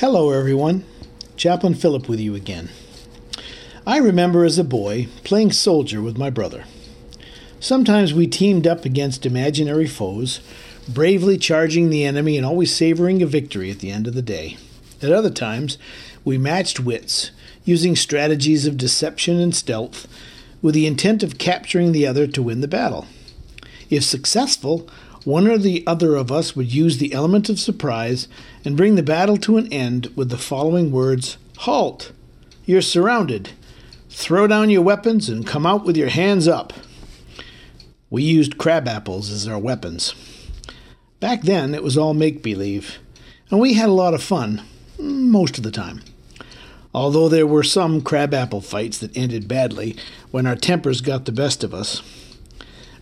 Hello, everyone. Chaplain Philip with you again. I remember as a boy playing soldier with my brother. Sometimes we teamed up against imaginary foes, bravely charging the enemy and always savoring a victory at the end of the day. At other times, we matched wits, using strategies of deception and stealth, with the intent of capturing the other to win the battle. If successful, one or the other of us would use the element of surprise and bring the battle to an end with the following words Halt! You're surrounded. Throw down your weapons and come out with your hands up. We used crab apples as our weapons. Back then, it was all make believe, and we had a lot of fun, most of the time. Although there were some crab apple fights that ended badly when our tempers got the best of us.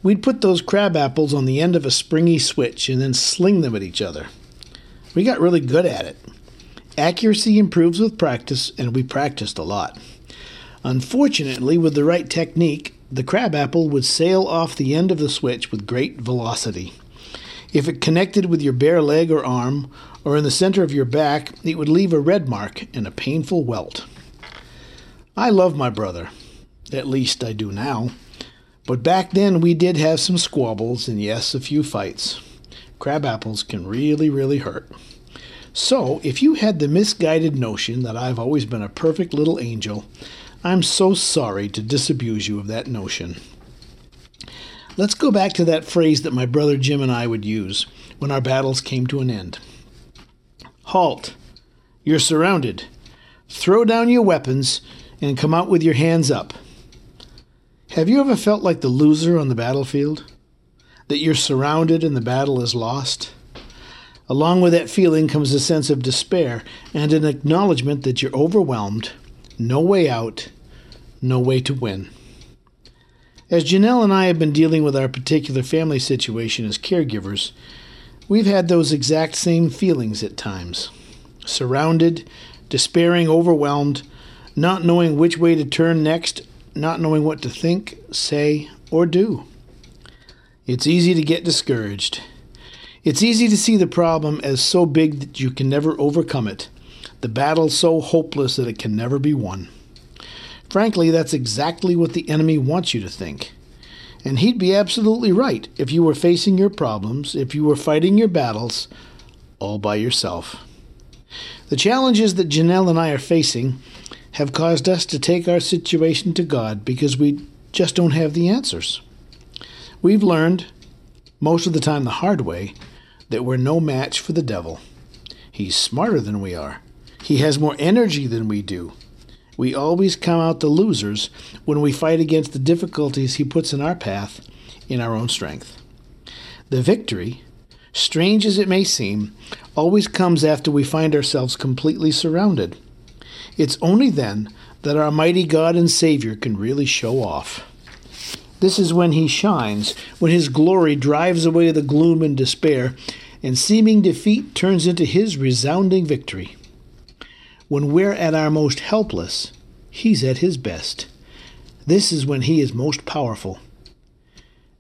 We'd put those crab apples on the end of a springy switch and then sling them at each other. We got really good at it. Accuracy improves with practice, and we practiced a lot. Unfortunately, with the right technique, the crab apple would sail off the end of the switch with great velocity. If it connected with your bare leg or arm, or in the center of your back, it would leave a red mark and a painful welt. I love my brother. At least I do now. But back then we did have some squabbles and, yes, a few fights. Crab apples can really, really hurt. So, if you had the misguided notion that I've always been a perfect little angel, I'm so sorry to disabuse you of that notion. Let's go back to that phrase that my brother Jim and I would use when our battles came to an end Halt! You're surrounded. Throw down your weapons and come out with your hands up. Have you ever felt like the loser on the battlefield? That you're surrounded and the battle is lost? Along with that feeling comes a sense of despair and an acknowledgement that you're overwhelmed, no way out, no way to win. As Janelle and I have been dealing with our particular family situation as caregivers, we've had those exact same feelings at times surrounded, despairing, overwhelmed, not knowing which way to turn next, not knowing what to think, say, or do. It's easy to get discouraged. It's easy to see the problem as so big that you can never overcome it, the battle so hopeless that it can never be won. Frankly, that's exactly what the enemy wants you to think. And he'd be absolutely right if you were facing your problems, if you were fighting your battles all by yourself. The challenges that Janelle and I are facing have caused us to take our situation to God because we just don't have the answers. We've learned, most of the time the hard way, that we're no match for the devil. He's smarter than we are, he has more energy than we do. We always come out the losers when we fight against the difficulties he puts in our path in our own strength. The victory, strange as it may seem, always comes after we find ourselves completely surrounded. It's only then that our mighty God and Savior can really show off. This is when He shines, when His glory drives away the gloom and despair, and seeming defeat turns into His resounding victory. When we're at our most helpless, He's at His best. This is when He is most powerful.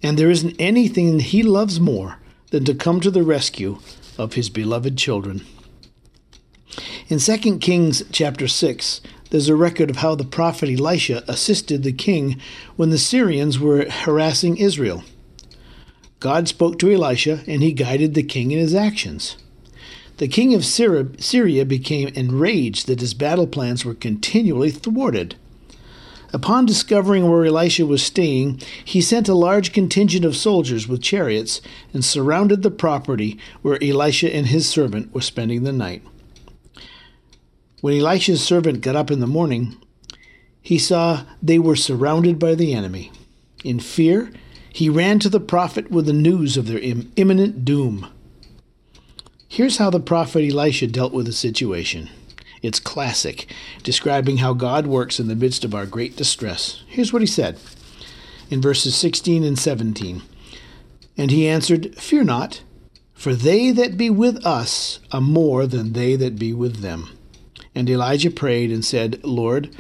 And there isn't anything He loves more than to come to the rescue of His beloved children. In 2 Kings chapter 6, there's a record of how the prophet Elisha assisted the king when the Syrians were harassing Israel. God spoke to Elisha and he guided the king in his actions. The king of Syria became enraged that his battle plans were continually thwarted. Upon discovering where Elisha was staying, he sent a large contingent of soldiers with chariots and surrounded the property where Elisha and his servant were spending the night. When Elisha's servant got up in the morning, he saw they were surrounded by the enemy. In fear, he ran to the prophet with the news of their Im- imminent doom. Here's how the prophet Elisha dealt with the situation. It's classic, describing how God works in the midst of our great distress. Here's what he said in verses 16 and 17. And he answered, Fear not, for they that be with us are more than they that be with them. And Elijah prayed and said, Lord,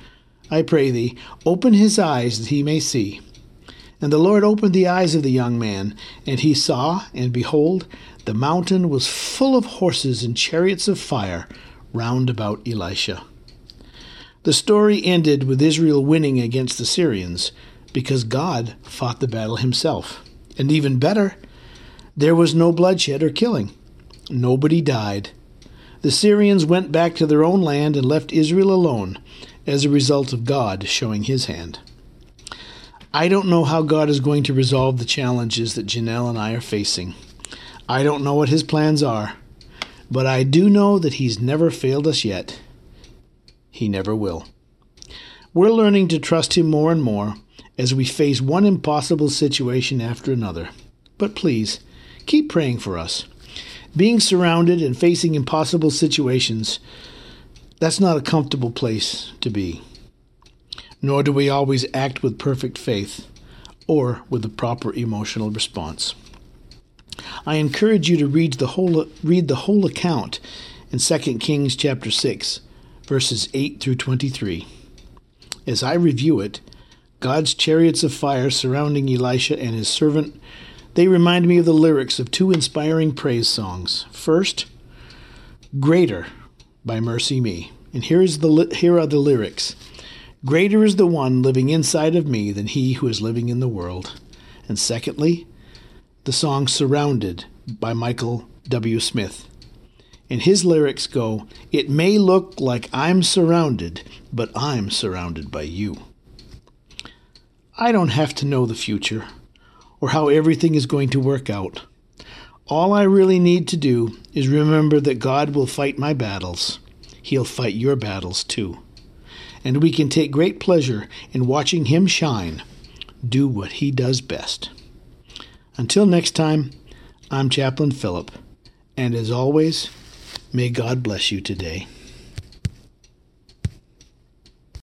I pray thee, open his eyes that he may see. And the Lord opened the eyes of the young man, and he saw, and behold, the mountain was full of horses and chariots of fire, round about Elisha. The story ended with Israel winning against the Syrians because God fought the battle himself. And even better, there was no bloodshed or killing. Nobody died. The Syrians went back to their own land and left Israel alone as a result of God showing his hand. I don't know how God is going to resolve the challenges that Janelle and I are facing. I don't know what his plans are, but I do know that he's never failed us yet he never will. We're learning to trust Him more and more as we face one impossible situation after another. But please, keep praying for us. Being surrounded and facing impossible situations, that's not a comfortable place to be. Nor do we always act with perfect faith or with the proper emotional response. I encourage you to read the whole read the whole account in 2 Kings chapter 6 verses 8 through 23. As I review it, God's chariots of fire surrounding Elisha and his servant, they remind me of the lyrics of two inspiring praise songs. First, Greater by MercyMe. And here, is the, here are the lyrics Greater is the one living inside of me than he who is living in the world. And secondly, the song Surrounded by Michael W. Smith. And his lyrics go, It may look like I'm surrounded, but I'm surrounded by you. I don't have to know the future or how everything is going to work out. All I really need to do is remember that God will fight my battles. He'll fight your battles too. And we can take great pleasure in watching Him shine, do what He does best. Until next time, I'm Chaplain Philip, and as always, May God bless you today.